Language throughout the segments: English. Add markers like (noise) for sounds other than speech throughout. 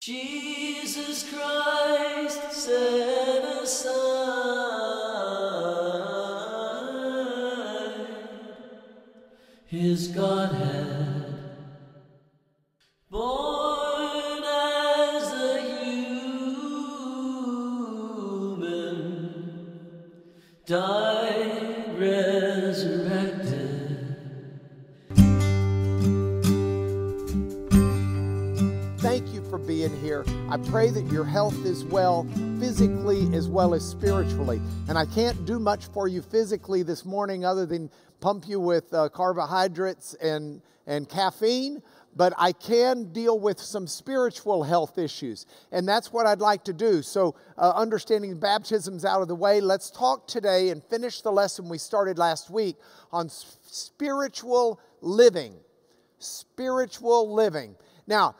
Jesus Christ set aside his Godhead, Being here. I pray that your health is well, physically as well as spiritually. And I can't do much for you physically this morning other than pump you with uh, carbohydrates and, and caffeine, but I can deal with some spiritual health issues. And that's what I'd like to do. So, uh, understanding baptisms out of the way, let's talk today and finish the lesson we started last week on spiritual living. Spiritual living. Now,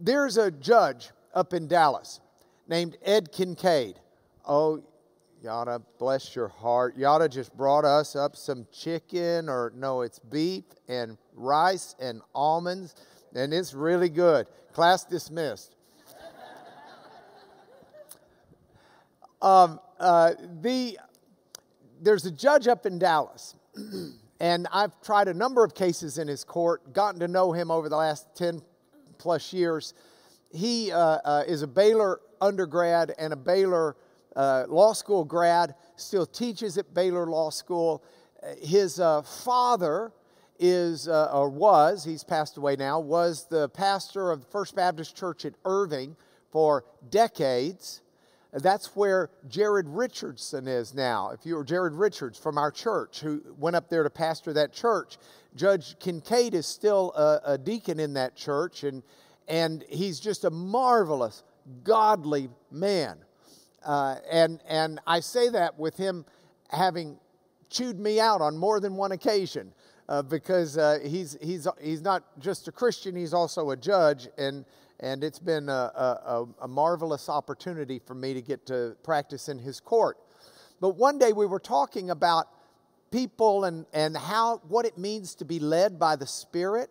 there's a judge up in Dallas named Ed Kinkeade. Oh, Yada, bless your heart. Yada just brought us up some chicken, or no, it's beef and rice and almonds, and it's really good. Class dismissed. (laughs) um, uh, the, there's a judge up in Dallas, (clears throat) and I've tried a number of cases in his court, gotten to know him over the last 10 plus years. He uh, uh, is a Baylor undergrad and a Baylor uh, law school grad, still teaches at Baylor Law School. His father is, uh, or was, he's passed away now, was the pastor of the First Baptist Church at Irving for decades. That's where Jared Richardson is now. If you were Jared Richards from our church, who went up there to pastor that church, Judge Kinkeade is still a, a deacon in that church, and, and he's just a marvelous, godly man. Uh, and, and I say that with him having chewed me out on more than one occasion uh, because uh, he's, he's, he's not just a Christian, he's also a judge. And, and it's been a, a, a marvelous opportunity for me to get to practice in his court. But one day we were talking about people and, and how, what it means to be led by the Spirit.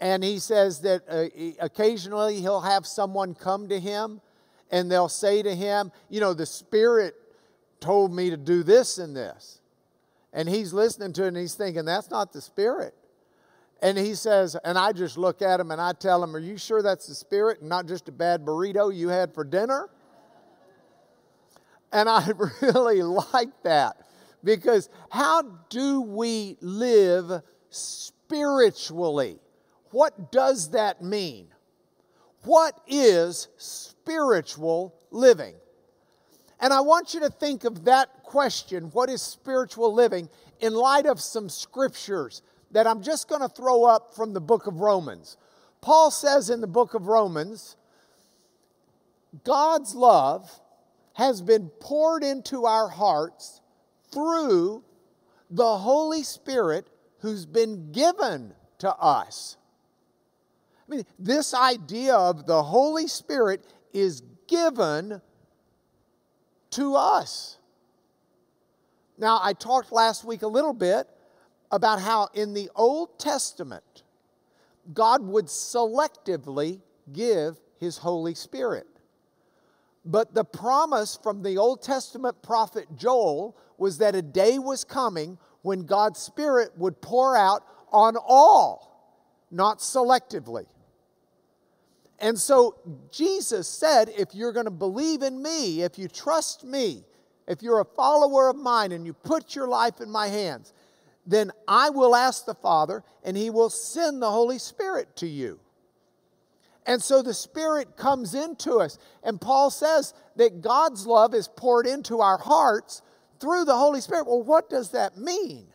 And he says that uh, occasionally he'll have someone come to him and they'll say to him, You know, the Spirit told me to do this and this. And he's listening to it and he's thinking, That's not the Spirit. And he says, and I just look at him and I tell him, Are you sure that's the Spirit and not just a bad burrito you had for dinner? And I (laughs) really like that because how do we live spiritually? What does that mean? What is spiritual living? And I want you to think of that question, what is spiritual living, in light of some scriptures that I'm just going to throw up from the book of Romans. Paul says in the book of Romans, God's love has been poured into our hearts through the Holy Spirit who's been given to us. I mean, this idea of the Holy Spirit is given to us. Now, I talked last week a little bit about how in the Old Testament, God would selectively give His Holy Spirit. But the promise from the Old Testament prophet Joel was that a day was coming when God's Spirit would pour out on all, not selectively. And so Jesus said, if you're going to believe in me, if you trust me, if you're a follower of mine and you put your life in my hands, then I will ask the Father and he will send the Holy Spirit to you. And so the Spirit comes into us. And Paul says that God's love is poured into our hearts through the Holy Spirit. Well, what does that mean?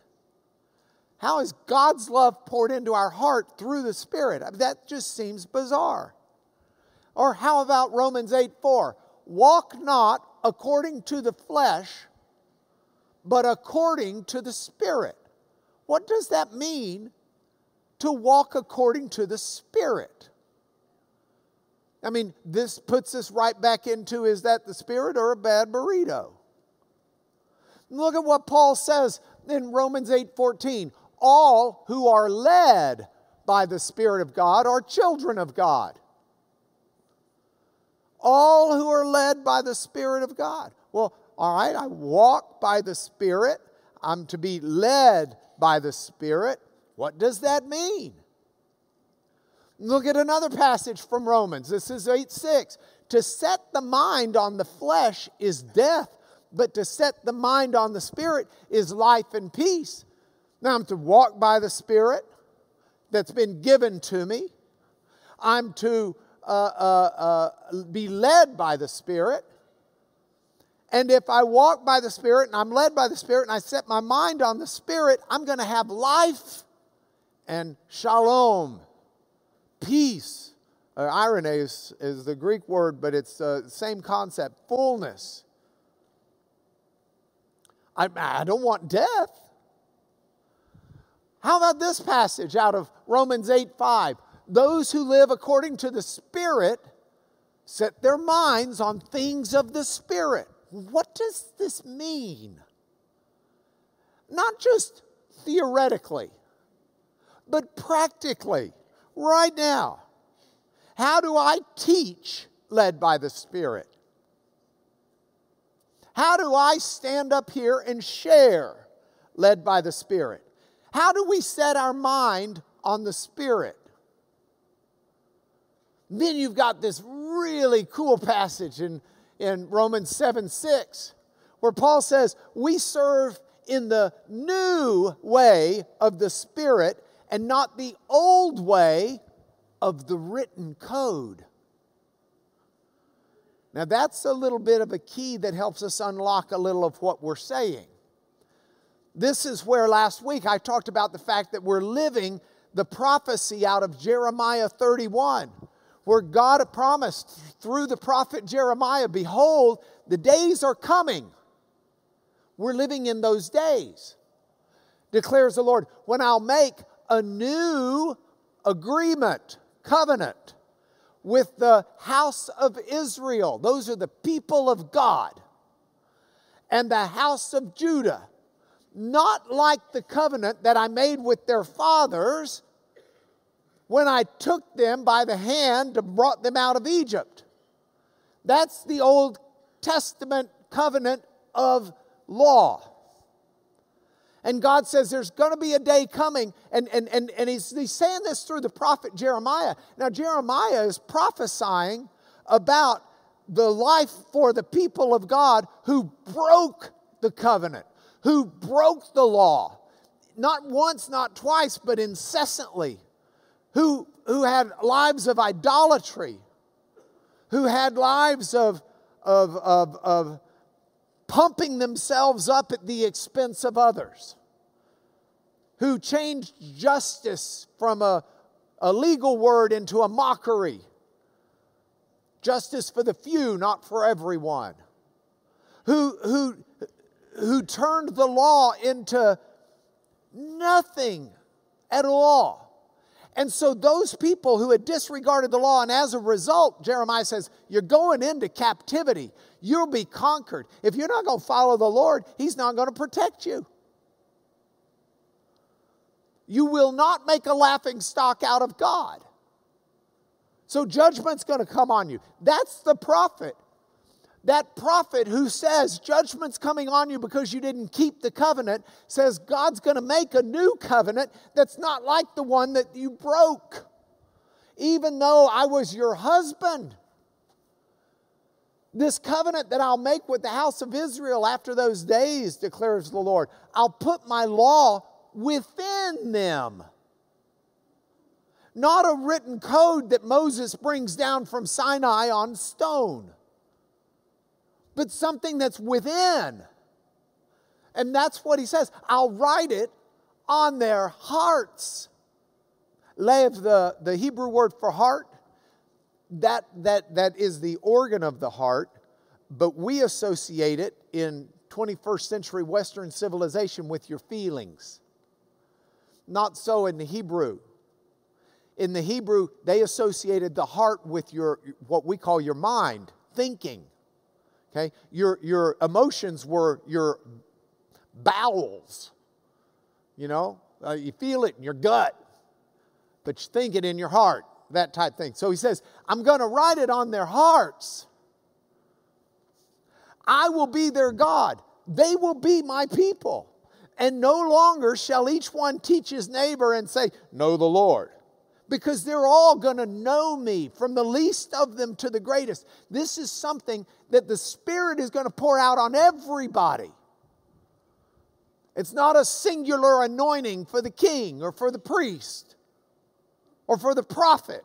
How is God's love poured into our heart through the Spirit? I mean, that just seems bizarre. Or how about Romans 8 4? Walk not according to the flesh, but according to the Spirit. What does that mean to walk according to the Spirit? I mean, this puts us right back into is that the Spirit or a bad burrito? Look at what Paul says in Romans 8 14. All who are led by the Spirit of God are children of God. all who are led by the Spirit of God. Well, all right, I walk by the Spirit. I'm to be led by the Spirit. What does that mean? Look at another passage from Romans. This is 8 6. To set the mind on the flesh is death, but to set the mind on the Spirit is life and peace. Now I'm to walk by the Spirit that's been given to me. I'm to uh, uh, uh, be led by the Spirit. And if I walk by the Spirit and I'm led by the Spirit and I set my mind on the Spirit, I'm going to have life and shalom, peace. Uh, is the Greek word, but it's the uh, same concept fullness. I, I don't want death. How about this passage out of Romans 8 5? Those who live according to the Spirit set their minds on things of the Spirit. What does this mean? Not just theoretically, but practically, right now. How do I teach led by the Spirit? How do I stand up here and share led by the Spirit? How do we set our mind on the Spirit? Then you've got this really cool passage in, in Romans 7 6, where Paul says, We serve in the new way of the Spirit and not the old way of the written code. Now, that's a little bit of a key that helps us unlock a little of what we're saying. This is where last week I talked about the fact that we're living the prophecy out of Jeremiah 31 where God promised through the prophet Jeremiah, Behold, the days are coming. We're living in those days, declares the Lord, when I'll make a new agreement, covenant with the house of Israel. Those are the people of God. And the house of Judah. Not like the covenant that I made with their fathers when I took them by the hand and brought them out of Egypt. That's the Old Testament covenant of law. And God says there's going to be a day coming, and, and, and, and he's, he's saying this through the prophet Jeremiah. Now, Jeremiah is prophesying about the life for the people of God who broke the covenant, who broke the law. Not once, not twice, but incessantly who, who had lives of idolatry, who had lives of, of, of, of pumping themselves up at the expense of others, who changed justice from a, a legal word into a mockery. Justice for the few, not for everyone. Who, who, who turned the law into nothing at all and so, those people who had disregarded the law, and as a result, Jeremiah says, You're going into captivity. You'll be conquered. If you're not going to follow the Lord, He's not going to protect you. You will not make a laughing stock out of God. So, judgment's going to come on you. That's the prophet that prophet who says judgment's coming on you because you didn't keep the covenant says God's going to make a new covenant that's not like the one that you broke. Even though I was your husband, this covenant that I'll make with the house of Israel after those days, declares the Lord, I'll put my law within them. Not a written code that Moses brings down from Sinai on stone but something that's within. And that's what he says. I'll write it on their hearts. Lev, the, the Hebrew word for heart, that, that, that is the organ of the heart, but we associate it in 21st century Western civilization with your feelings. Not so in the Hebrew. In the Hebrew, they associated the heart with your what we call your mind, thinking. Okay? Your, your emotions were your bowels. You know, uh, you feel it in your gut, but you think it in your heart, that type thing. So he says, I'm going to write it on their hearts. I will be their God. They will be my people. And no longer shall each one teach his neighbor and say, Know the Lord. Because they're all going to know me, from the least of them to the greatest. This is something that the Spirit is going to pour out on everybody. It's not a singular anointing for the king or for the priest or for the prophet.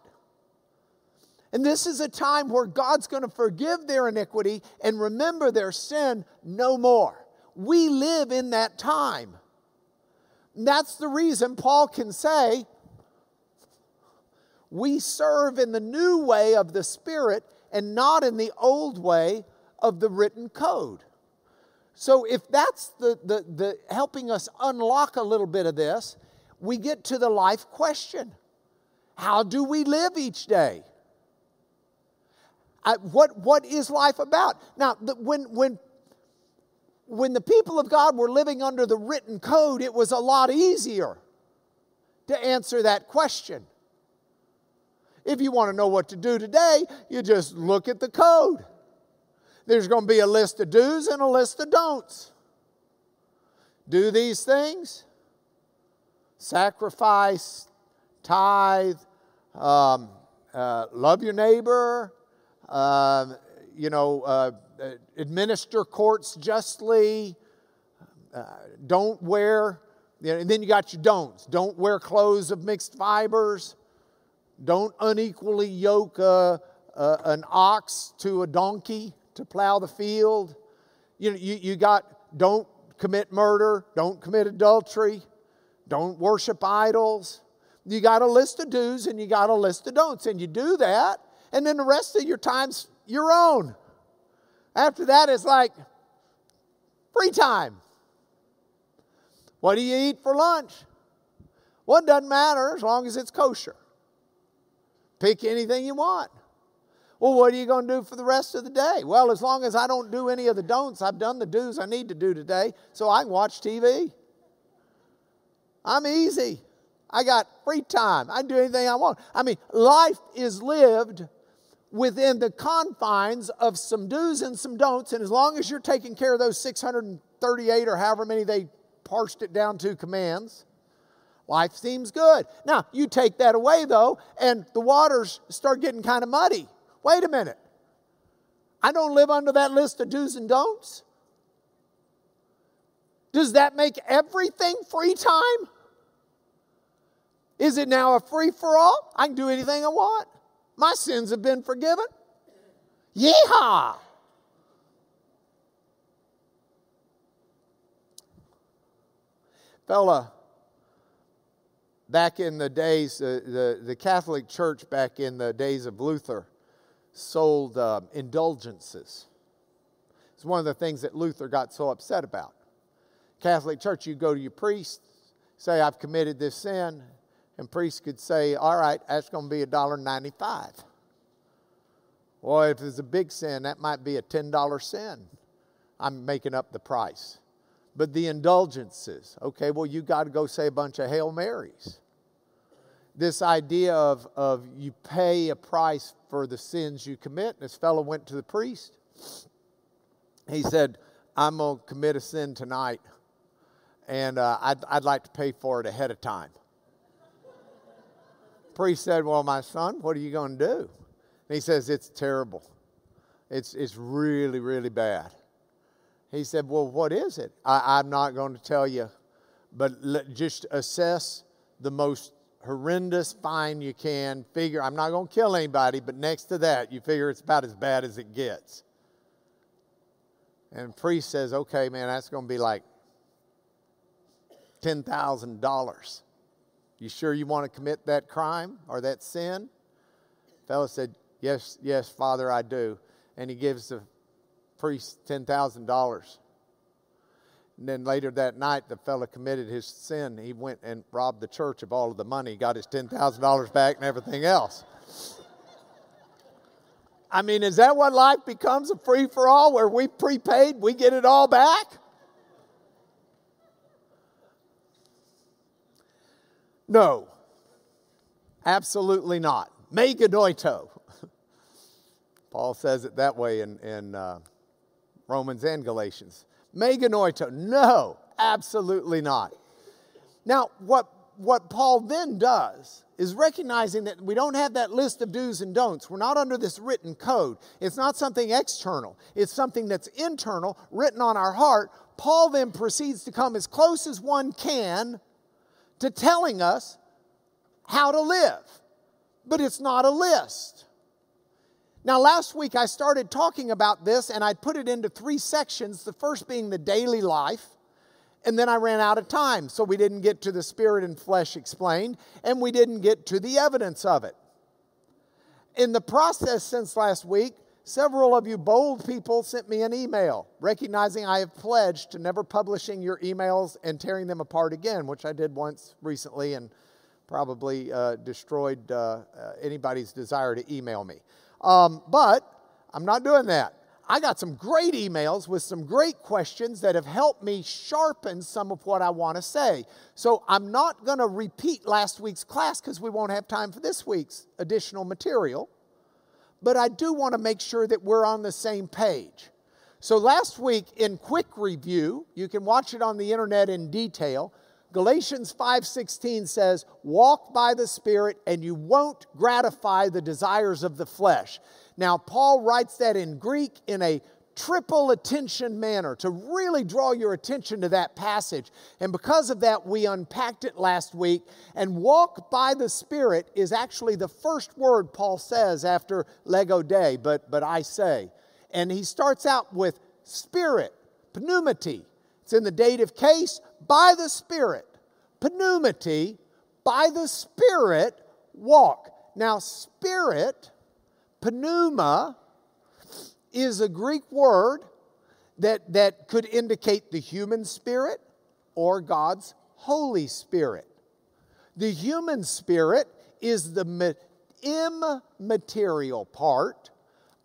And this is a time where God's going to forgive their iniquity and remember their sin no more. We live in that time. And that's the reason Paul can say, we serve in the new way of the Spirit and not in the old way of the written code. So, if that's the, the, the helping us unlock a little bit of this, we get to the life question How do we live each day? I, what, what is life about? Now, the, when, when, when the people of God were living under the written code, it was a lot easier to answer that question. If you want to know what to do today, you just look at the code. There's going to be a list of do's and a list of don'ts. Do these things sacrifice, tithe, um, uh, love your neighbor, um, you know, uh, administer courts justly. Uh, don't wear, you know, and then you got your don'ts. Don't wear clothes of mixed fibers. Don't unequally yoke a, a, an ox to a donkey to plow the field. You, you, you got, don't commit murder, don't commit adultery, don't worship idols. You got a list of do's and you got a list of don'ts, and you do that, and then the rest of your time's your own. After that, it's like free time. What do you eat for lunch? Well, it doesn't matter as long as it's kosher. Pick anything you want. Well, what are you going to do for the rest of the day? Well, as long as I don't do any of the don'ts, I've done the do's I need to do today, so I can watch TV. I'm easy. I got free time. I can do anything I want. I mean, life is lived within the confines of some do's and some don'ts. And as long as you're taking care of those 638 or however many they parsed it down to commands, life seems good. Now, you take that away though, and the waters start getting kind of muddy. Wait a minute. I don't live under that list of do's and don'ts. Does that make everything free time? Is it now a free for all? I can do anything I want. My sins have been forgiven. Yeehaw! Fella, back in the days, uh, the, the Catholic Church back in the days of Luther sold uh, indulgences. It's one of the things that Luther got so upset about. Catholic Church, you go to your priest, say, I've committed this sin, and priest could say, All right, that's going to be $1.95. Well, if it's a big sin, that might be a $10 sin. I'm making up the price. But the indulgences, okay, well, you got to go say a bunch of Hail Marys. This idea of, of you pay a price for the sins you commit. This fellow went to the priest. He said, I'm going to commit a sin tonight, and uh, I'd, I'd like to pay for it ahead of time priest said, Well, my son, what are you going to do? And he says, It's terrible. It's, it's really, really bad. He said, Well, what is it? I, am not going to tell you, but let, just assess the most horrendous fine you can. Figure, I'm not going to kill anybody, but next to that, you figure it's about as bad as it gets. And priest says, Okay, man, that's going to be like $10,000. You sure you want to commit that crime or that sin? Fellow said, Yes, yes, Father, I do. And he gives the priest $10,000. And then later that night, the fellow committed his sin. He went and robbed the church of all of the money, got his $10,000 back and everything else. I mean, is that what life becomes a free for all where we prepaid, we get it all back? No, absolutely not. Me genoito. (laughs) Paul says it that way in, in uh, Romans and Galatians. Me genoito, no, absolutely not. Now, what, what Paul then does is recognizing that we don't have that list of do's and don'ts. We're not under this written code. It's not something external, it's something that's internal, written on our heart. Paul then proceeds to come as close as one can to telling us how to live. But it's not a list. Now, last week I started talking about this and I put it into three sections. The first being the daily life, and then I ran out of time, so we didn't get to the spirit and flesh explained, and we didn't get to the evidence of it. In the process since last week, several of you bold people sent me an email recognizing I have pledged to never publishing your emails and tearing them apart again, which I did once recently and probably uh, destroyed uh, uh, anybody's desire to email me. Um, but I'm not doing that. I got some great emails with some great questions that have helped me sharpen some of what I want to say. So I'm not going to repeat last week's class because we won't have time for this week's additional material. But I do want to make sure that we're on the same page. So last week, in quick review, you can watch it on the internet in detail. Galatians 5:16 says, "Walk by the Spirit and you won't gratify the desires of the flesh." Now, Paul writes that in Greek in a triple attention manner to really draw your attention to that passage. And because of that, we unpacked it last week. And walk by the Spirit is actually the first word Paul says after lego de, but, but I say. And he starts out with Spirit, pneumati. It's in the dative case, by the Spirit. Pneumati, by the Spirit, walk. Now, Spirit Pneuma is a Greek word that, that could indicate the human spirit or God's Holy Spirit. The human spirit is the immaterial part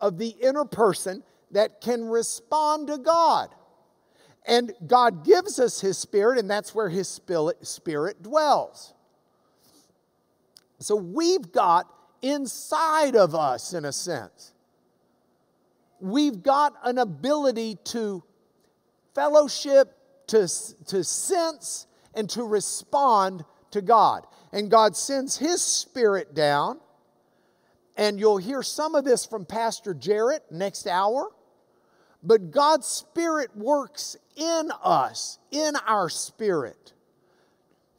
of the inner person that can respond to God. And God gives us His Spirit, and that's where His Spirit dwells. So we've got inside of us, in a sense. We've got an ability to fellowship, to, to sense, and to respond to God. And God sends His Spirit down. And you'll hear some of this from Pastor Jarrett next hour. But God's Spirit works in us, in our spirit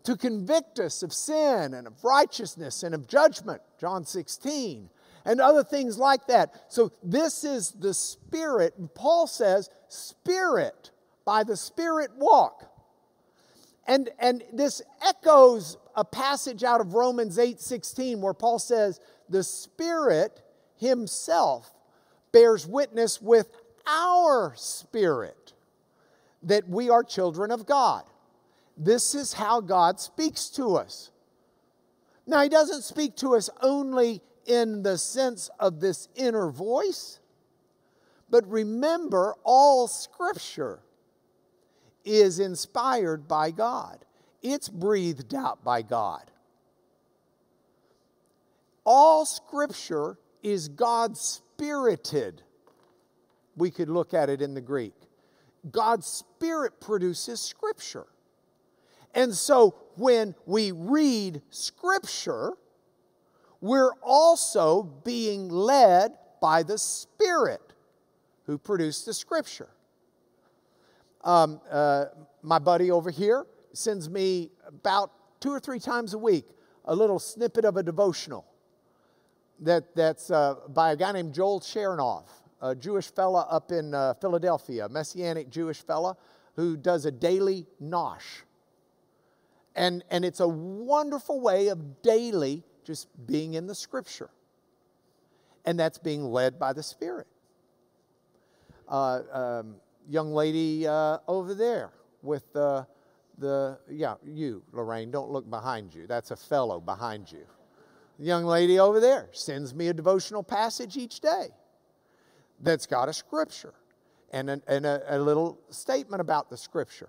to convict us of sin and of righteousness and of judgment, John 16, and other things like that. So, this is the Spirit. And Paul says, Spirit, by the Spirit walk. And, and this echoes a passage out of Romans 8 16, where Paul says, The Spirit Himself bears witness with our spirit that we are children of God. This is how God speaks to us. Now, He doesn't speak to us only in the sense of this inner voice, but remember, all Scripture is inspired by God, it's breathed out by God. All Scripture is God spirited. We could look at it in the Greek. God's Spirit produces Scripture. And so when we read Scripture, we're also being led by the Spirit who produced the Scripture. Um, uh, my buddy over here sends me about two or three times a week a little snippet of a devotional that, that's uh, by a guy named Joel Chernoff, a Jewish fella up in uh, Philadelphia, Messianic Jewish fella who does a daily nosh and, and it's a wonderful way of daily just being in the scripture. And that's being led by the Spirit. Uh, um, young lady uh, over there with the, the, yeah, you, Lorraine, don't look behind you. That's a fellow behind you. The young lady over there sends me a devotional passage each day that's got a scripture and, a, and a, a little statement about the scripture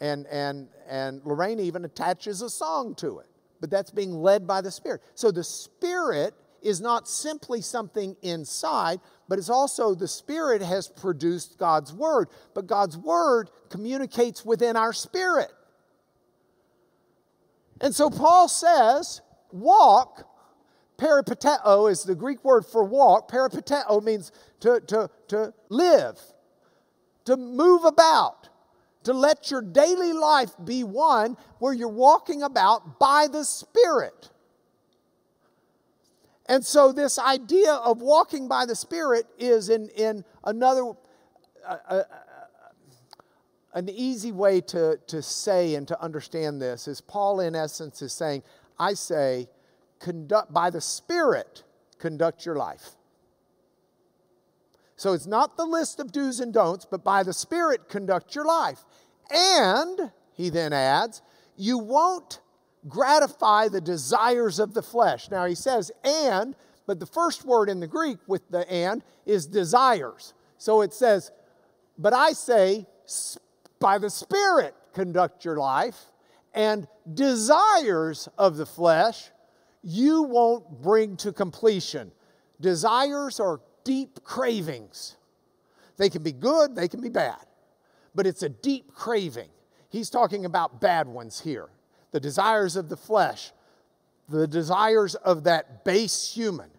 and, and, and Lorraine even attaches a song to it. But that's being led by the Spirit. So the Spirit is not simply something inside, but it's also the Spirit has produced God's Word. But God's Word communicates within our spirit. And so Paul says, walk, peripateo is the Greek word for walk. Peripateo means to, to, to live, to move about, to let your daily life be one where you're walking about by the Spirit. And so, this idea of walking by the Spirit is in, in another, uh, uh, an easy way to, to say and to understand this is Paul, in essence, is saying, I say, conduct by the Spirit, conduct your life. So it's not the list of do's and don'ts, but by the Spirit, conduct your life. And, he then adds, you won't gratify the desires of the flesh. Now he says and, but the first word in the Greek with the and is desires. So it says, but I say, by the Spirit conduct your life, and desires of the flesh you won't bring to completion. Desires are deep cravings. They can be good, they can be bad, but it's a deep craving. He's talking about bad ones here the desires of the flesh, the desires of that base human,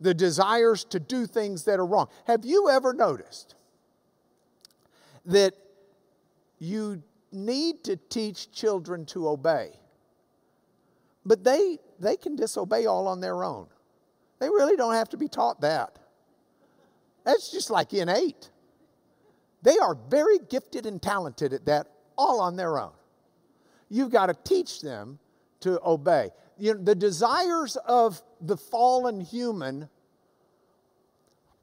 the desires to do things that are wrong. Have you ever noticed that you need to teach children to obey? But they, they can disobey all on their own. They really don't have to be taught that. That's just like innate. They are very gifted and talented at that all on their own. You've got to teach them to obey. You know, the desires of the fallen human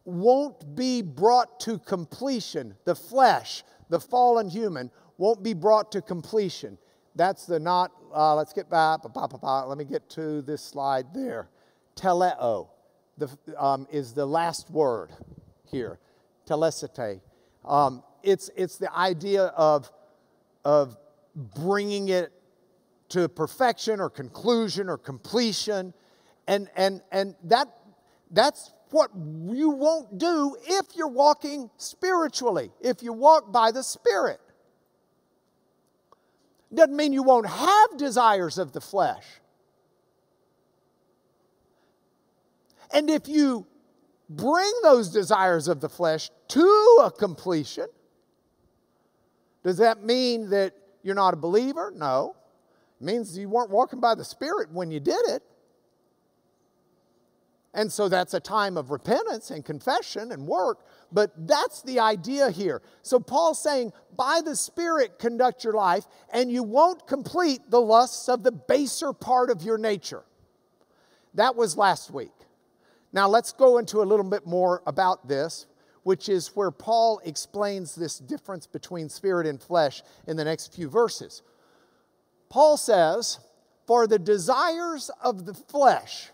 won't be brought to completion. The flesh, the fallen human, won't be brought to completion. That's the not, uh, let's get back, let me get to this slide there. Teleo the, um, is the last word here. Telesite. Um, it's, it's the idea of, of bringing it to perfection or conclusion or completion. And, and, and that, that's what you won't do if you're walking spiritually, if you walk by the Spirit. Doesn't mean you won't have desires of the flesh. And if you bring those desires of the flesh to a completion, does that mean that you're not a believer? No. It means you weren't walking by the Spirit when you did it. And so that's a time of repentance and confession and work, but that's the idea here. So Paul's saying, by the Spirit, conduct your life, and you won't complete the lusts of the baser part of your nature. That was last week. Now let's go into a little bit more about this which is where Paul explains this difference between spirit and flesh in the next few verses. Paul says, For the desires of the flesh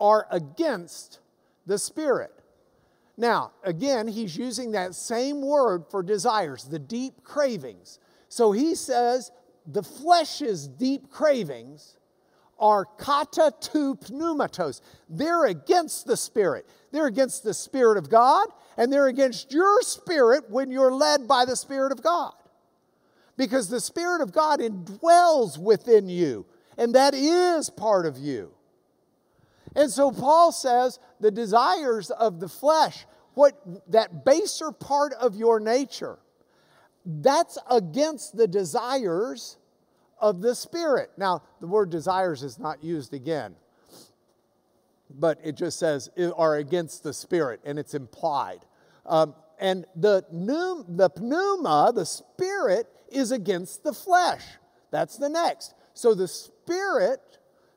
are against the spirit. Now, again, he's using that same word for desires, the deep cravings. So he says the flesh's deep cravings are kata tu pneumatos. They're against the Spirit. They're against the Spirit of God, and they're against your spirit when you're led by the Spirit of God. Because the Spirit of God indwells within you, and that is part of you. And so Paul says the desires of the flesh, what that baser part of your nature, that's against the desires of the Spirit. Now, the word desires is not used again, but it just says are against the Spirit, and it's implied. Um, and the, pneum, the pneuma, the Spirit, is against the flesh. That's the next. So the Spirit,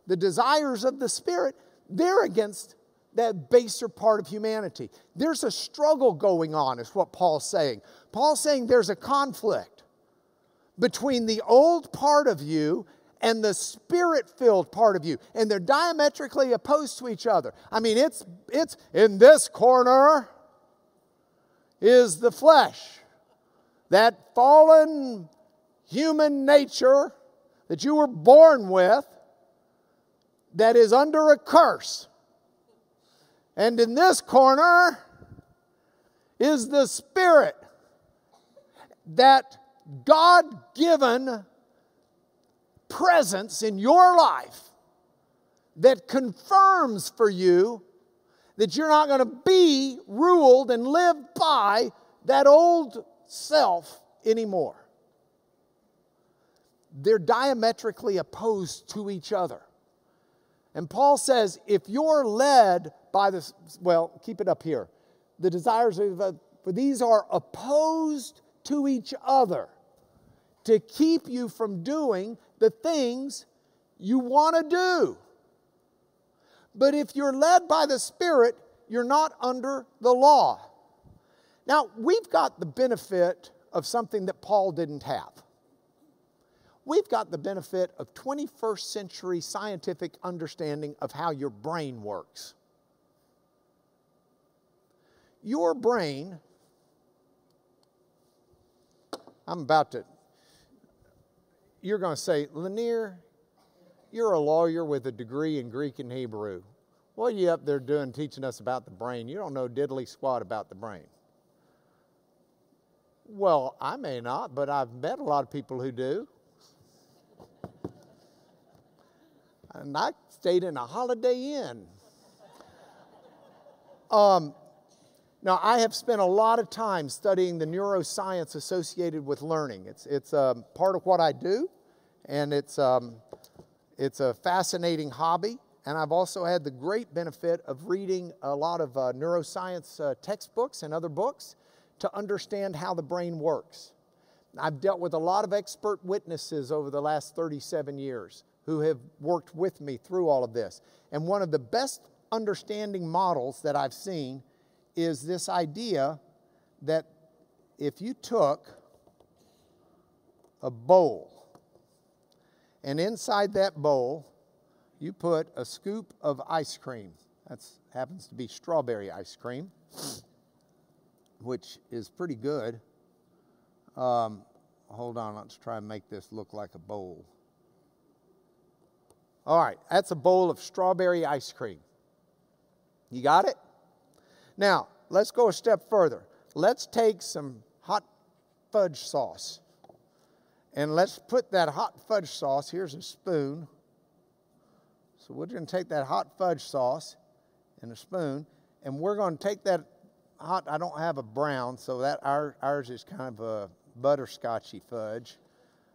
the desires of the Spirit, they're against that baser part of humanity. There's a struggle going on, is what Paul's saying. Paul's saying there's a conflict between the old part of you and the spirit filled part of you and they're diametrically opposed to each other i mean it's it's in this corner is the flesh that fallen human nature that you were born with that is under a curse And in this corner is the Spirit. That God given presence in your life that confirms for you that you're not going to be ruled and live by that old self anymore. They're diametrically opposed to each other. And Paul says if you're led by this, well, keep it up here. The desires of, for these are opposed to each other to keep you from doing the things you want to do. But if you're led by the Spirit, you're not under the law. Now, we've got the benefit of something that Paul didn't have. We've got the benefit of 21st century scientific understanding of how your brain works. Your brain, I'm about to, you're going to say, Lanier, you're a lawyer with a degree in Greek and Hebrew. What are you up there doing teaching us about the brain? You don't know diddly squat about the brain. Well, I may not, but I've met a lot of people who do. And I stayed in a Holiday Inn. Um, now, I have spent a lot of time studying the neuroscience associated with learning. It's, it's um, part of what I do, and it's, um, it's a fascinating hobby. And I've also had the great benefit of reading a lot of uh, neuroscience uh, textbooks and other books to understand how the brain works. I've dealt with a lot of expert witnesses over the last 37 years who have worked with me through all of this. And one of the best understanding models that I've seen is this idea that if you took a bowl and inside that bowl you put a scoop of ice cream. That happens to be strawberry ice cream, which is pretty good. Um, hold on, let's try and make this look like a bowl. All right, that's a bowl of strawberry ice cream. You got it? Now, let's go a step further. Let's take some hot fudge sauce and let's put that hot fudge sauce, here's a spoon, so we're going to take that hot fudge sauce in a spoon, and we're going to take that hot. I don't have a brown, so that our, ours is kind of a butterscotchy fudge.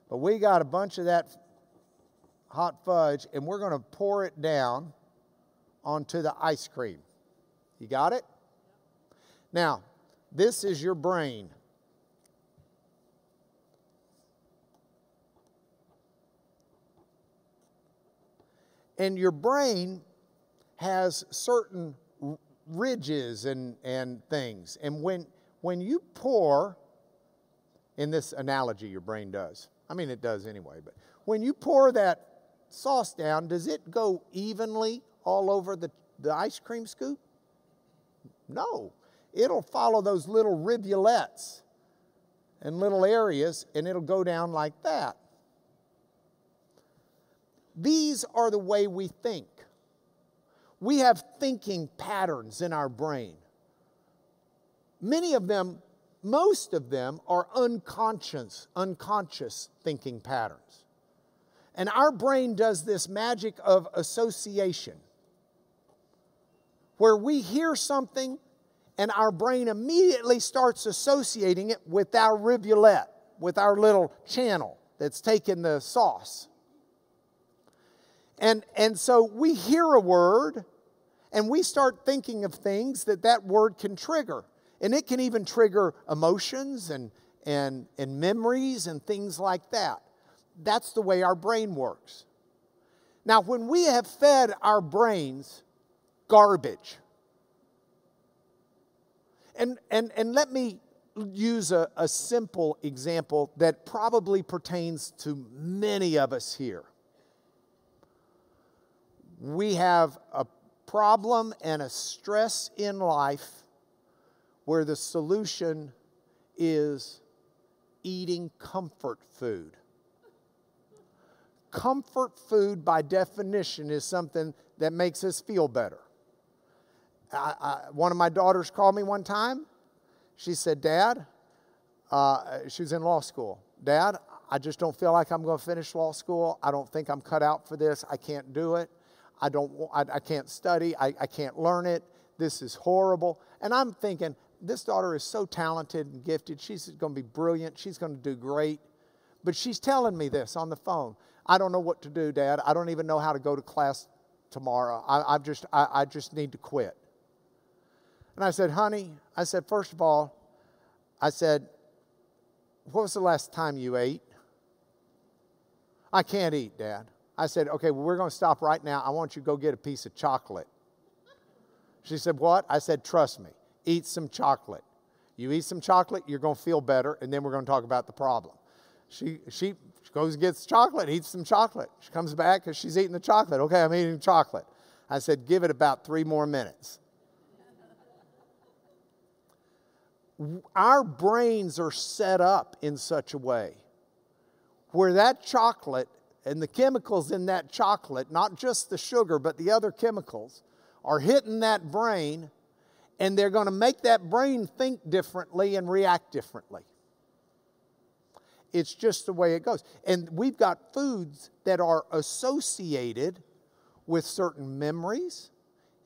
But we got a bunch of that hot fudge, and we're going to pour it down onto the ice cream. You got it? Now, this is your brain. And your brain has certain ridges and, and things. And when, when you pour, in this analogy, your brain does. I mean, it does anyway, but when you pour that sauce down, does it go evenly all over the, the ice cream scoop? No. It'll follow those little rivulets and little areas, and it'll go down like that. These are the way we think. We have thinking patterns in our brain. Many of them, most of them, are unconscious, unconscious thinking patterns. And our brain does this magic of association, where we hear something and our brain immediately starts associating it with our rivulet, with our little channel that's taking the sauce. And, and so we hear a word and we start thinking of things that that word can trigger. And it can even trigger emotions and, and, and memories and things like that. That's the way our brain works. Now, when we have fed our brains garbage, and, and, and let me use a, a simple example that probably pertains to many of us here we have a problem and a stress in life where the solution is eating comfort food. Comfort food, by definition, is something that makes us feel better. I, I, one of my daughters called me one time. She said, Dad, uh, she was in law school. Dad, I just don't feel like I'm going to finish law school. I don't think I'm cut out for this. I can't do it. I, don't, I, I can't study. I, I can't learn it. This is horrible. And I'm thinking, this daughter is so talented and gifted. She's going to be brilliant. She's going to do great. But she's telling me this on the phone. I don't know what to do, Dad. I don't even know how to go to class tomorrow. I, I just, I, I just need to quit. And I said, honey, I said, first of all, I said, what was the last time you ate? I can't eat, Dad. I said, okay, well, we're going to stop right now. I want you to go get a piece of chocolate. She said, what? I said, trust me, eat some chocolate. You eat some chocolate, you're going to feel better, and then we're going to talk about the problem. She, she goes and gets chocolate, eats some chocolate. She comes back because she's eating the chocolate. Okay, I'm eating chocolate. I said, give it about three more minutes. Our brains are set up in such a way where that chocolate and the chemicals in that chocolate, not just the sugar, but the other chemicals, are hitting that brain and they're going to make that brain think differently and react differently. It's just the way it goes. And we've got foods that are associated with certain memories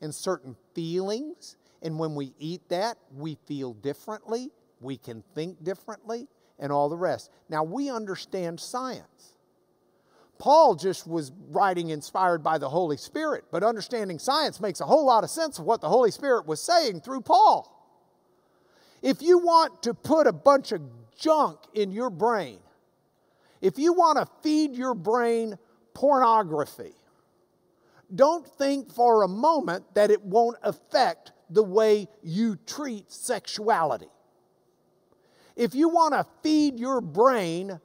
and certain feelings. And when we eat that, we feel differently, we can think differently, and all the rest. Now, we understand science. Paul just was writing inspired by the Holy Spirit, but understanding science makes a whole lot of sense of what the Holy Spirit was saying through Paul. If you want to put a bunch of junk in your brain, if you want to feed your brain pornography, don't think for a moment that it won't affect the way you treat sexuality. If you want to feed your brain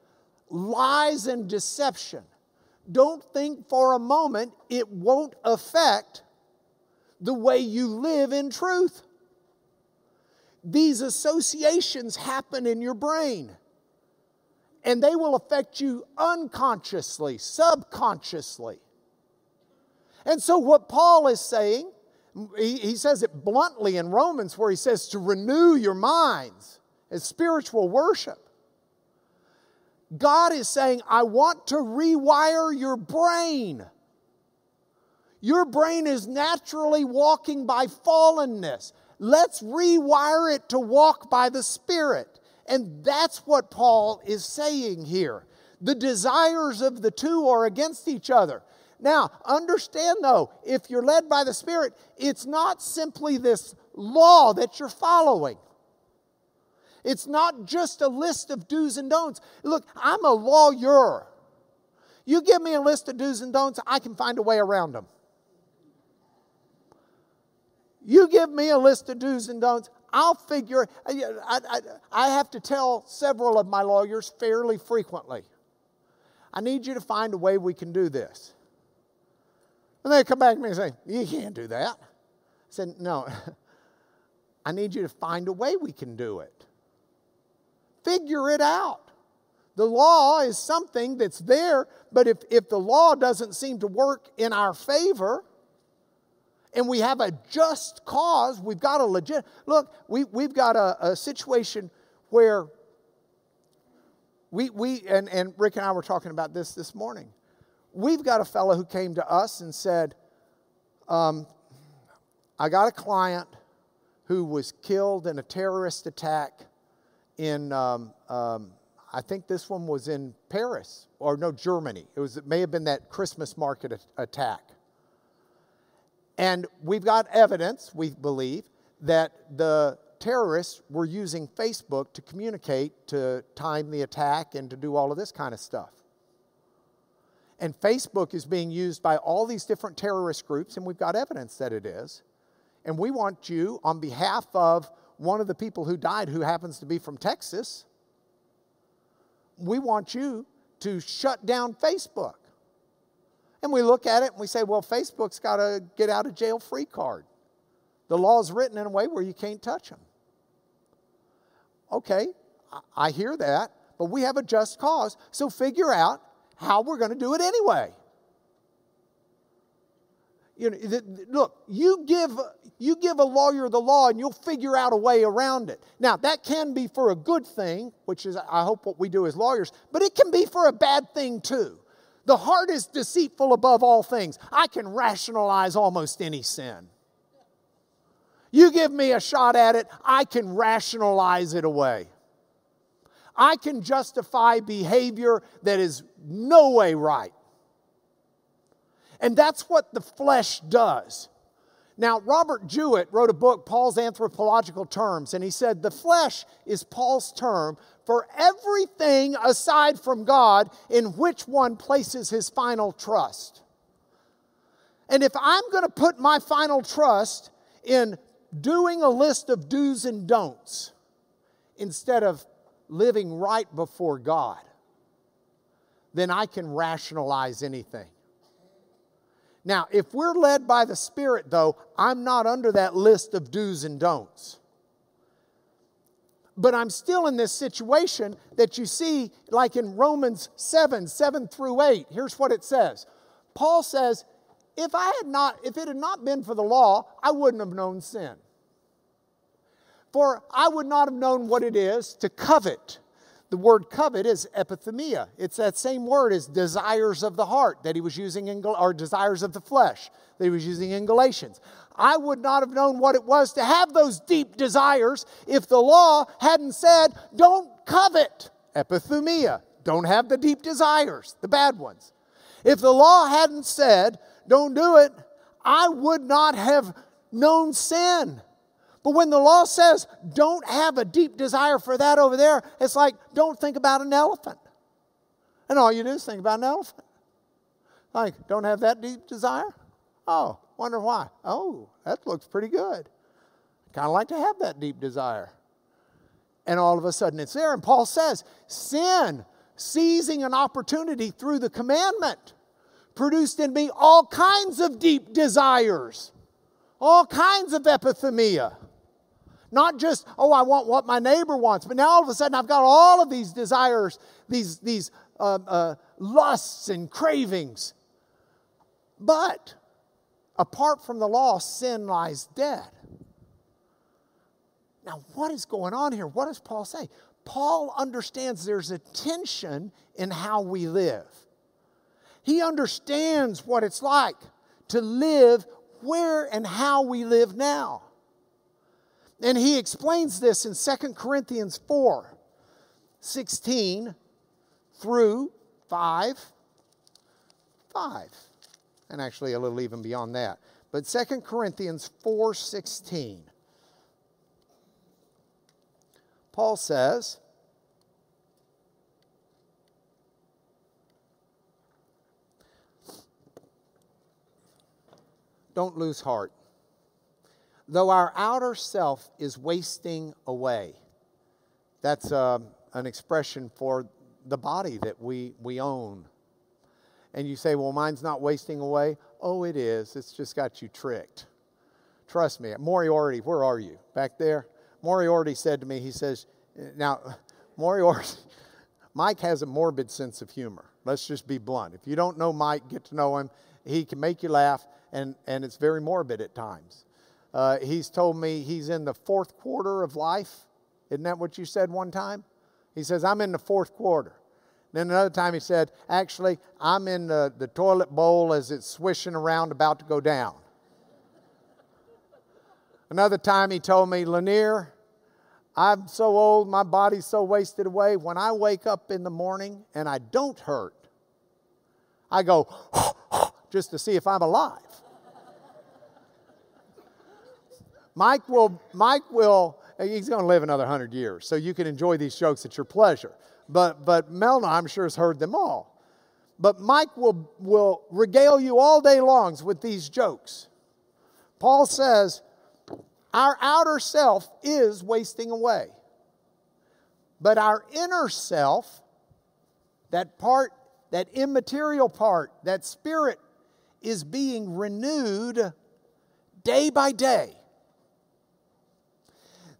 lies and deception, don't think for a moment it won't affect the way you live in truth. These associations happen in your brain, and they will affect you unconsciously, subconsciously. And so, what Paul is saying, he, he says it bluntly in Romans, where he says to renew your minds as spiritual worship. God is saying, I want to rewire your brain. Your brain is naturally walking by fallenness. Let's rewire it to walk by the Spirit. And that's what Paul is saying here. The desires of the two are against each other. Now, understand though, if you're led by the Spirit, it's not simply this law that you're following. It's not just a list of do's and don'ts. Look, I'm a lawyer. You give me a list of do's and don'ts, I can find a way around them. You give me a list of do's and don'ts, I'll figure. I, I, I have to tell several of my lawyers fairly frequently. I need you to find a way we can do this. And they come back to me and say, You can't do that. I said, No, (laughs) I need you to find a way we can do it. Figure it out. The law is something that's there, but if, if the law doesn't seem to work in our favor, and we have a just cause, we've got a legit. Look, we, we've got a, a situation where we, we and, and Rick and I were talking about this this morning. We've got a fellow who came to us and said, um, I got a client who was killed in a terrorist attack in, um, um, I think this one was in Paris, or no, Germany. It, was, it may have been that Christmas market attack. And we've got evidence, we believe, that the terrorists were using Facebook to communicate, to time the attack, and to do all of this kind of stuff. And Facebook is being used by all these different terrorist groups, and we've got evidence that it is. And we want you, on behalf of one of the people who died, who happens to be from Texas, we want you to shut down Facebook. And we look at it and we say, well, Facebook's got a get out of jail free card. The law is written in a way where you can't touch them. Okay, I hear that, but we have a just cause, so figure out how we're going to do it anyway. You know, look, you give, you give a lawyer the law and you'll figure out a way around it. Now, that can be for a good thing, which is, I hope, what we do as lawyers, but it can be for a bad thing too. The heart is deceitful above all things. I can rationalize almost any sin. You give me a shot at it, I can rationalize it away. I can justify behavior that is no way right. And that's what the flesh does. Now, Robert Jewett wrote a book, Paul's Anthropological Terms, and he said the flesh is Paul's term for everything aside from God in which one places his final trust. And if I'm going to put my final trust in doing a list of do's and don'ts instead of living right before God, then I can rationalize anything. Now, if we're led by the Spirit, though, I'm not under that list of do's and don'ts. But I'm still in this situation that you see, like in Romans 7 7 through 8. Here's what it says Paul says, if I had not, if it had not been for the law, I wouldn't have known sin. For I would not have known what it is to covet the word covet is epithumia. It's that same word as desires of the heart that he was using in, or desires of the flesh that he was using in Galatians. I would not have known what it was to have those deep desires if the law hadn't said, don't covet. Epithumia. Don't have the deep desires, the bad ones. If the law hadn't said, don't do it, I would not have known sin. But when the law says don't have a deep desire for that over there, it's like don't think about an elephant. And all you do is think about an elephant. Like, don't have that deep desire? Oh, wonder why. Oh, that looks pretty good. Kind of like to have that deep desire. And all of a sudden it's there. And Paul says, sin, seizing an opportunity through the commandment, produced in me all kinds of deep desires, all kinds of epithumia. Not just, oh, I want what my neighbor wants, but now all of a sudden I've got all of these desires, these, these uh, uh, lusts and cravings. But apart from the law, sin lies dead. Now, what is going on here? What does Paul say? Paul understands there's a tension in how we live. He understands what it's like to live where and how we live now. And he explains this in 2 Corinthians 4 16 through 5 5. And actually a little even beyond that. But 2 Corinthians 4 16. Paul says, Don't lose heart though our outer self is wasting away. That's uh, an expression for the body that we, we own. And you say, well, mine's not wasting away. Oh, it is. It's just got you tricked. Trust me. Moriarty, where are you? Back there? Moriarty said to me, he says, now, (laughs) Moriarty, Mike has a morbid sense of humor. Let's just be blunt. If you don't know Mike, get to know him. He can make you laugh, and, and it's very morbid at times. Uh, he's told me he's in the fourth quarter of life. Isn't that what you said one time? He says, I'm in the fourth quarter. Then another time he said, Actually, I'm in the, the toilet bowl as it's swishing around about to go down. another time he told me, Lanier, I'm so old, my body's so wasted away. When I wake up in the morning and I don't hurt, I go (laughs) just to see if I'm alive. Mike will, Mike will, he's going to live another 100 years, so you can enjoy these jokes at your pleasure. But, but Melna, I'm sure, has heard them all. But Mike will, will regale you all day longs with these jokes. Paul says, our outer self is wasting away. But our inner self, that part, that immaterial part, that spirit, is being renewed day by day.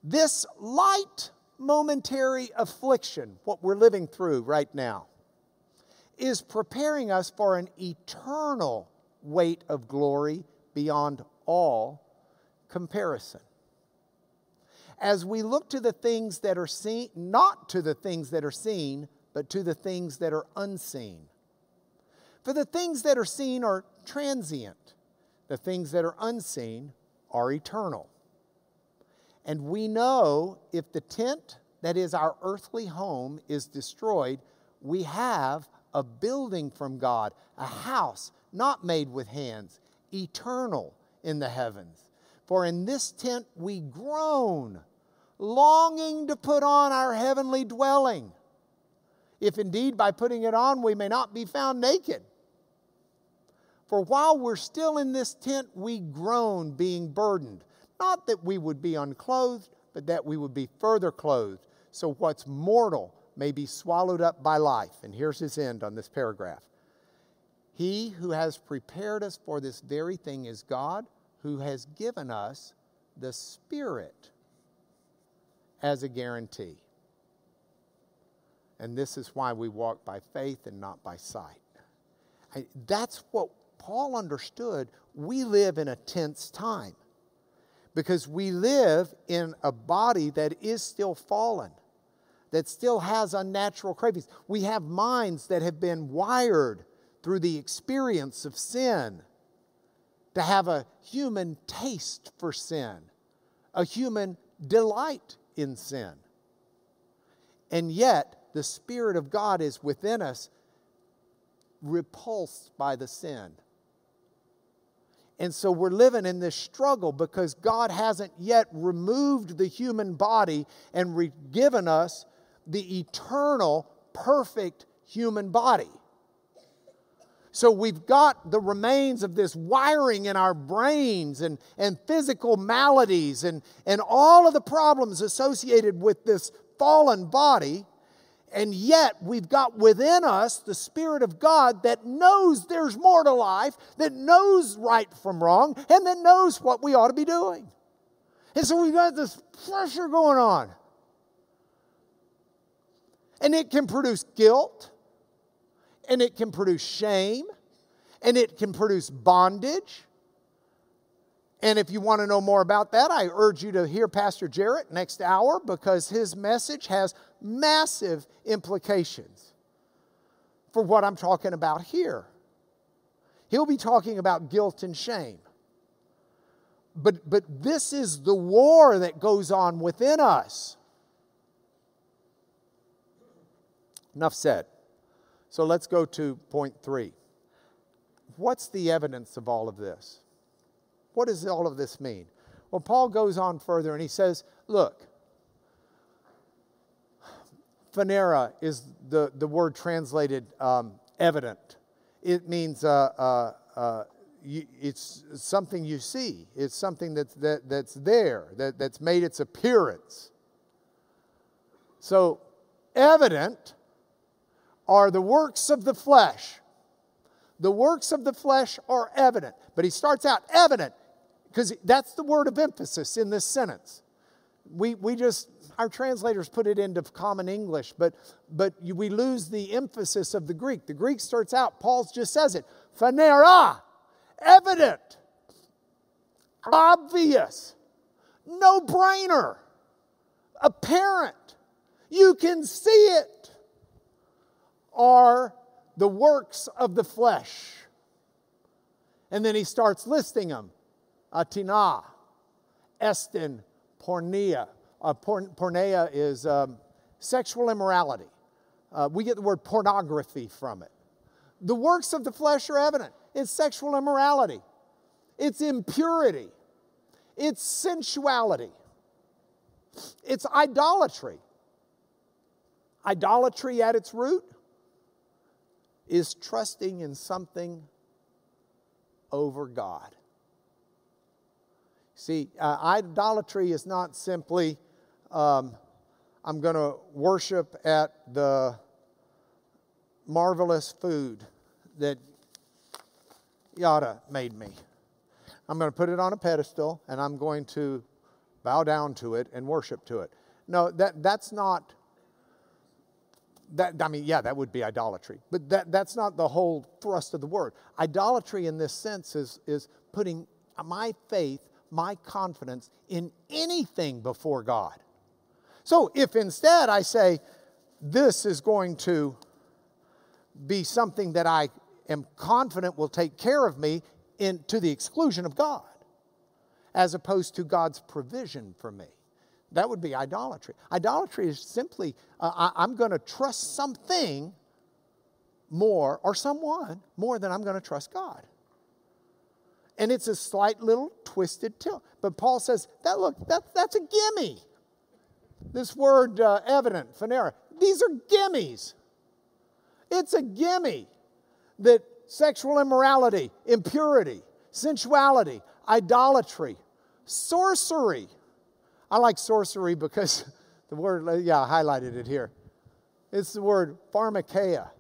This light momentary affliction, what we're living through right now, is preparing us for an eternal weight of glory beyond all comparison. As we look to the things that are seen, not to the things that are seen, but to the things that are unseen. For the things that are seen are transient, the things that are unseen are eternal. And we know if the tent that is our earthly home is destroyed, we have a building from God, a house not made with hands, eternal in the heavens. For in this tent we groan, longing to put on our heavenly dwelling. If indeed by putting it on we may not be found naked. For while we're still in this tent, we groan, being burdened. Not that we would be unclothed, but that we would be further clothed. So what's mortal may be swallowed up by life. And here's his end on this paragraph He who has prepared us for this very thing is God, who has given us the Spirit as a guarantee. And this is why we walk by faith and not by sight. That's what Paul understood. We live in a tense time because we live in a body that is still fallen, that still has unnatural cravings. We have minds that have been wired through the experience of sin to have a human taste for sin, a human delight in sin. And yet, the Spirit of God is within us, repulsed by the sin. And so we're living in this struggle because God hasn't yet removed the human body and re- given us the eternal, perfect human body. So we've got the remains of this wiring in our brains and, and physical maladies and, and all of the problems associated with this fallen body. And yet, we've got within us the Spirit of God that knows there's more to life, that knows right from wrong, and that knows what we ought to be doing. And so we've got this pressure going on. And it can produce guilt, and it can produce shame, and it can produce bondage. And if you want to know more about that, I urge you to hear Pastor Jarrett next hour because his message has massive implications for what I'm talking about here. He'll be talking about guilt and shame. But, but this is the war that goes on within us. Enough said. So let's go to point three. What's the evidence of all of this? What does all of this mean? Well, Paul goes on further and he says, Look, phanera is the, the word translated um, evident. It means uh, uh, uh, you, it's something you see, it's something that's, that, that's there, that, that's made its appearance. So, evident are the works of the flesh. The works of the flesh are evident. But he starts out evident because that's the word of emphasis in this sentence. We, we just our translators put it into common English, but, but we lose the emphasis of the Greek. The Greek starts out, Paul just says it, phanera, evident, obvious, no brainer, apparent. You can see it, are the works of the flesh. And then he starts listing them Atina, Estin, porneia, uh, porn, porneia is um, sexual immorality. Uh, we get the word pornography from it. The works of the flesh are evident it's sexual immorality, it's impurity, it's sensuality, it's idolatry. Idolatry at its root is trusting in something over God. See, uh, idolatry is not simply um, I'm going to worship at the marvelous food that Yada made me. I'm going to put it on a pedestal and I'm going to bow down to it and worship to it. No, that, that's not, that, I mean, yeah, that would be idolatry, but that, that's not the whole thrust of the word. Idolatry in this sense is, is putting my faith, my confidence in anything before God. So if instead I say, this is going to be something that I am confident will take care of me in, to the exclusion of God, as opposed to God's provision for me. That would be idolatry. Idolatry is simply, uh, I, I'm going to trust something more, or someone more than I'm going to trust God. And it's a slight little twisted tilt. But Paul says, that look, that, that's a gimme. This word uh, evident, phanera, these are gimmies. It's a gimme that sexual immorality, impurity, sensuality, idolatry, sorcery. I like sorcery because (laughs) the word, yeah, I highlighted it here. It's the word pharmakeia.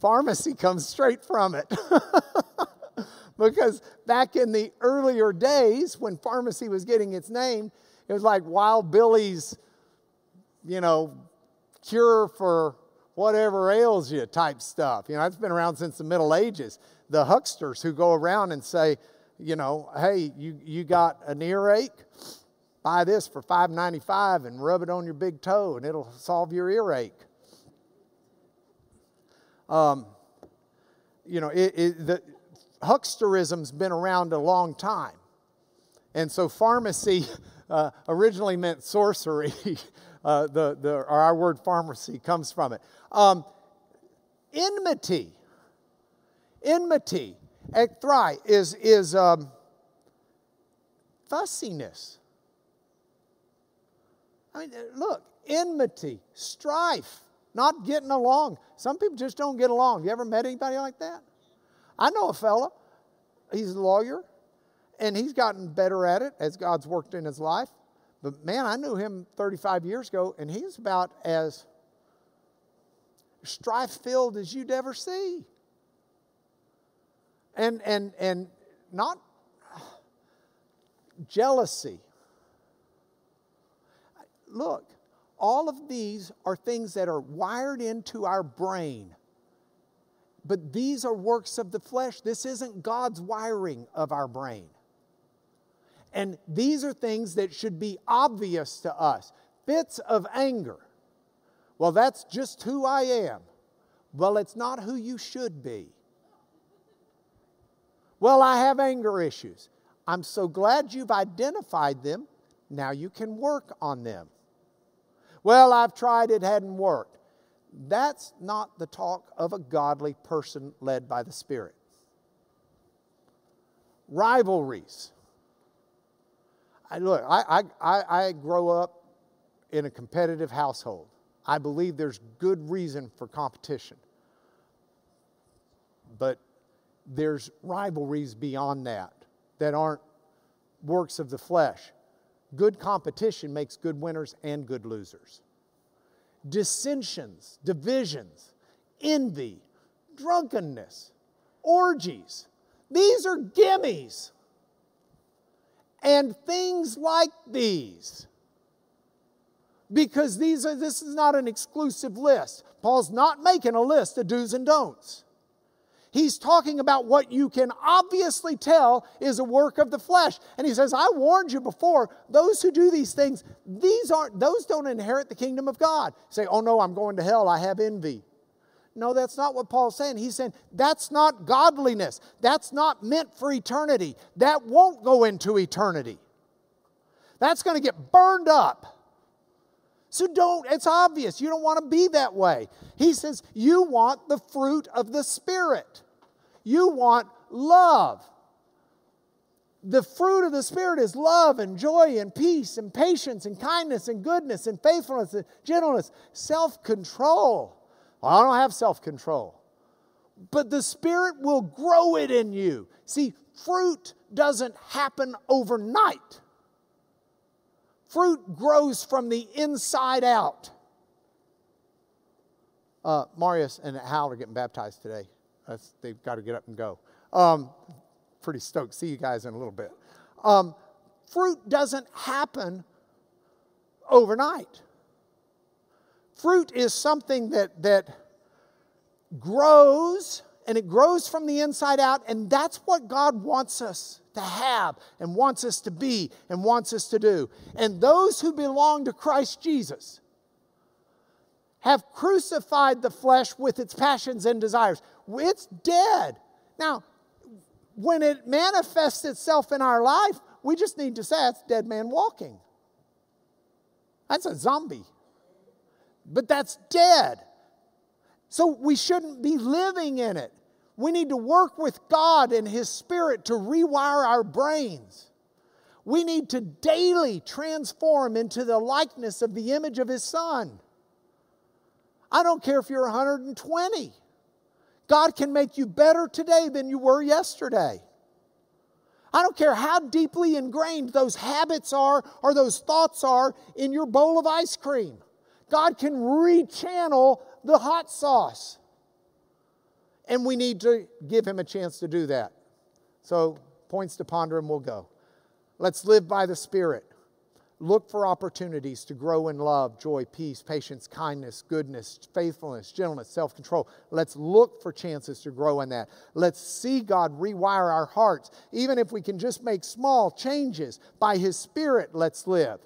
Pharmacy comes straight from it. (laughs) because back in the earlier days when pharmacy was getting its name, it was like Wild Billy's, you know, cure for whatever ails you type stuff. You know, it's been around since the Middle Ages. The hucksters who go around and say, you know, hey, you, you got an earache? Buy this for $5.95 and rub it on your big toe and it'll solve your earache. Um, you know, it, it, the hucksterism's been around a long time. And so pharmacy (laughs) uh, originally meant sorcery. (laughs) uh, the, the, our word pharmacy comes from it. Um, enmity. Enmity. Ekthrai is, is um, fussiness. I mean, look, enmity, strife, not getting along. Some people just don't get along. You ever met anybody like that? I know a fella, he's a lawyer, and he's gotten better at it as God's worked in his life. But man, I knew him 35 years ago, and he's about as strife filled as you'd ever see. And, and, and not jealousy. Look, all of these are things that are wired into our brain. But these are works of the flesh. This isn't God's wiring of our brain. And these are things that should be obvious to us. Fits of anger. Well, that's just who I am. Well, it's not who you should be. Well, I have anger issues. I'm so glad you've identified them. Now you can work on them. Well, I've tried, it hadn't worked. That's not the talk of a godly person led by the Spirit. Rivalries. I, look, I, I, I grow up in a competitive household. I believe there's good reason for competition. But there's rivalries beyond that that aren't works of the flesh. Good competition makes good winners and good losers. Dissensions, divisions, envy, drunkenness, orgies. These are gimmies and things like these. Because these are, this is not an exclusive list. Paul's not making a list of do's and don'ts. He's talking about what you can obviously tell is a work of the flesh. And he says, I warned you before, those who do these things, these aren't, those don't inherit the kingdom of God. say, oh no, I'm going to hell, I have envy. No, that's not what Paul's saying. He's saying that's not godliness. That's not meant for eternity. That won't go into eternity. That's going to get burned up. So don't, it's obvious. You don't want to be that way. He says you want the fruit of the Spirit, you want love. The fruit of the Spirit is love and joy and peace and patience and kindness and goodness and faithfulness and gentleness, self control. Well, I don't have self control. But the Spirit will grow it in you. See, fruit doesn't happen overnight, fruit grows from the inside out. Uh, Marius and Hal are getting baptized today. That's, they've got to get up and go. Um, pretty stoked. See you guys in a little bit. Um, fruit doesn't happen overnight. Fruit is something that, that grows and it grows from the inside out, and that's what God wants us to have, and wants us to be, and wants us to do. And those who belong to Christ Jesus have crucified the flesh with its passions and desires. It's dead. Now, when it manifests itself in our life, we just need to say that's dead man walking. That's a zombie. But that's dead. So we shouldn't be living in it. We need to work with God and His Spirit to rewire our brains. We need to daily transform into the likeness of the image of His Son. I don't care if you're 120. God can make you better today than you were yesterday. I don't care how deeply ingrained those habits are or those thoughts are in your bowl of ice cream. God can rechannel the hot sauce. And we need to give him a chance to do that. So, points to ponder, and we'll go. Let's live by the Spirit. Look for opportunities to grow in love, joy, peace, patience, kindness, goodness, faithfulness, gentleness, self control. Let's look for chances to grow in that. Let's see God rewire our hearts. Even if we can just make small changes by His Spirit, let's live.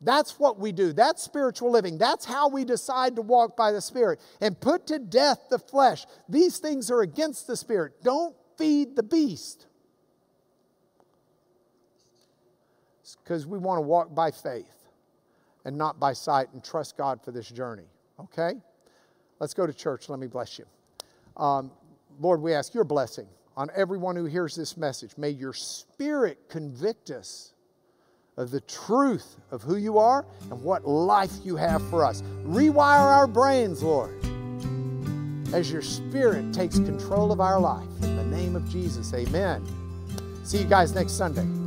That's what we do. That's spiritual living. That's how we decide to walk by the Spirit and put to death the flesh. These things are against the Spirit. Don't feed the beast. Because we want to walk by faith and not by sight and trust God for this journey. Okay? Let's go to church. Let me bless you. Um, Lord, we ask your blessing on everyone who hears this message. May your Spirit convict us of the truth of who you are and what life you have for us. Rewire our brains, Lord, as your Spirit takes control of our life. In the name of Jesus, amen. See you guys next Sunday.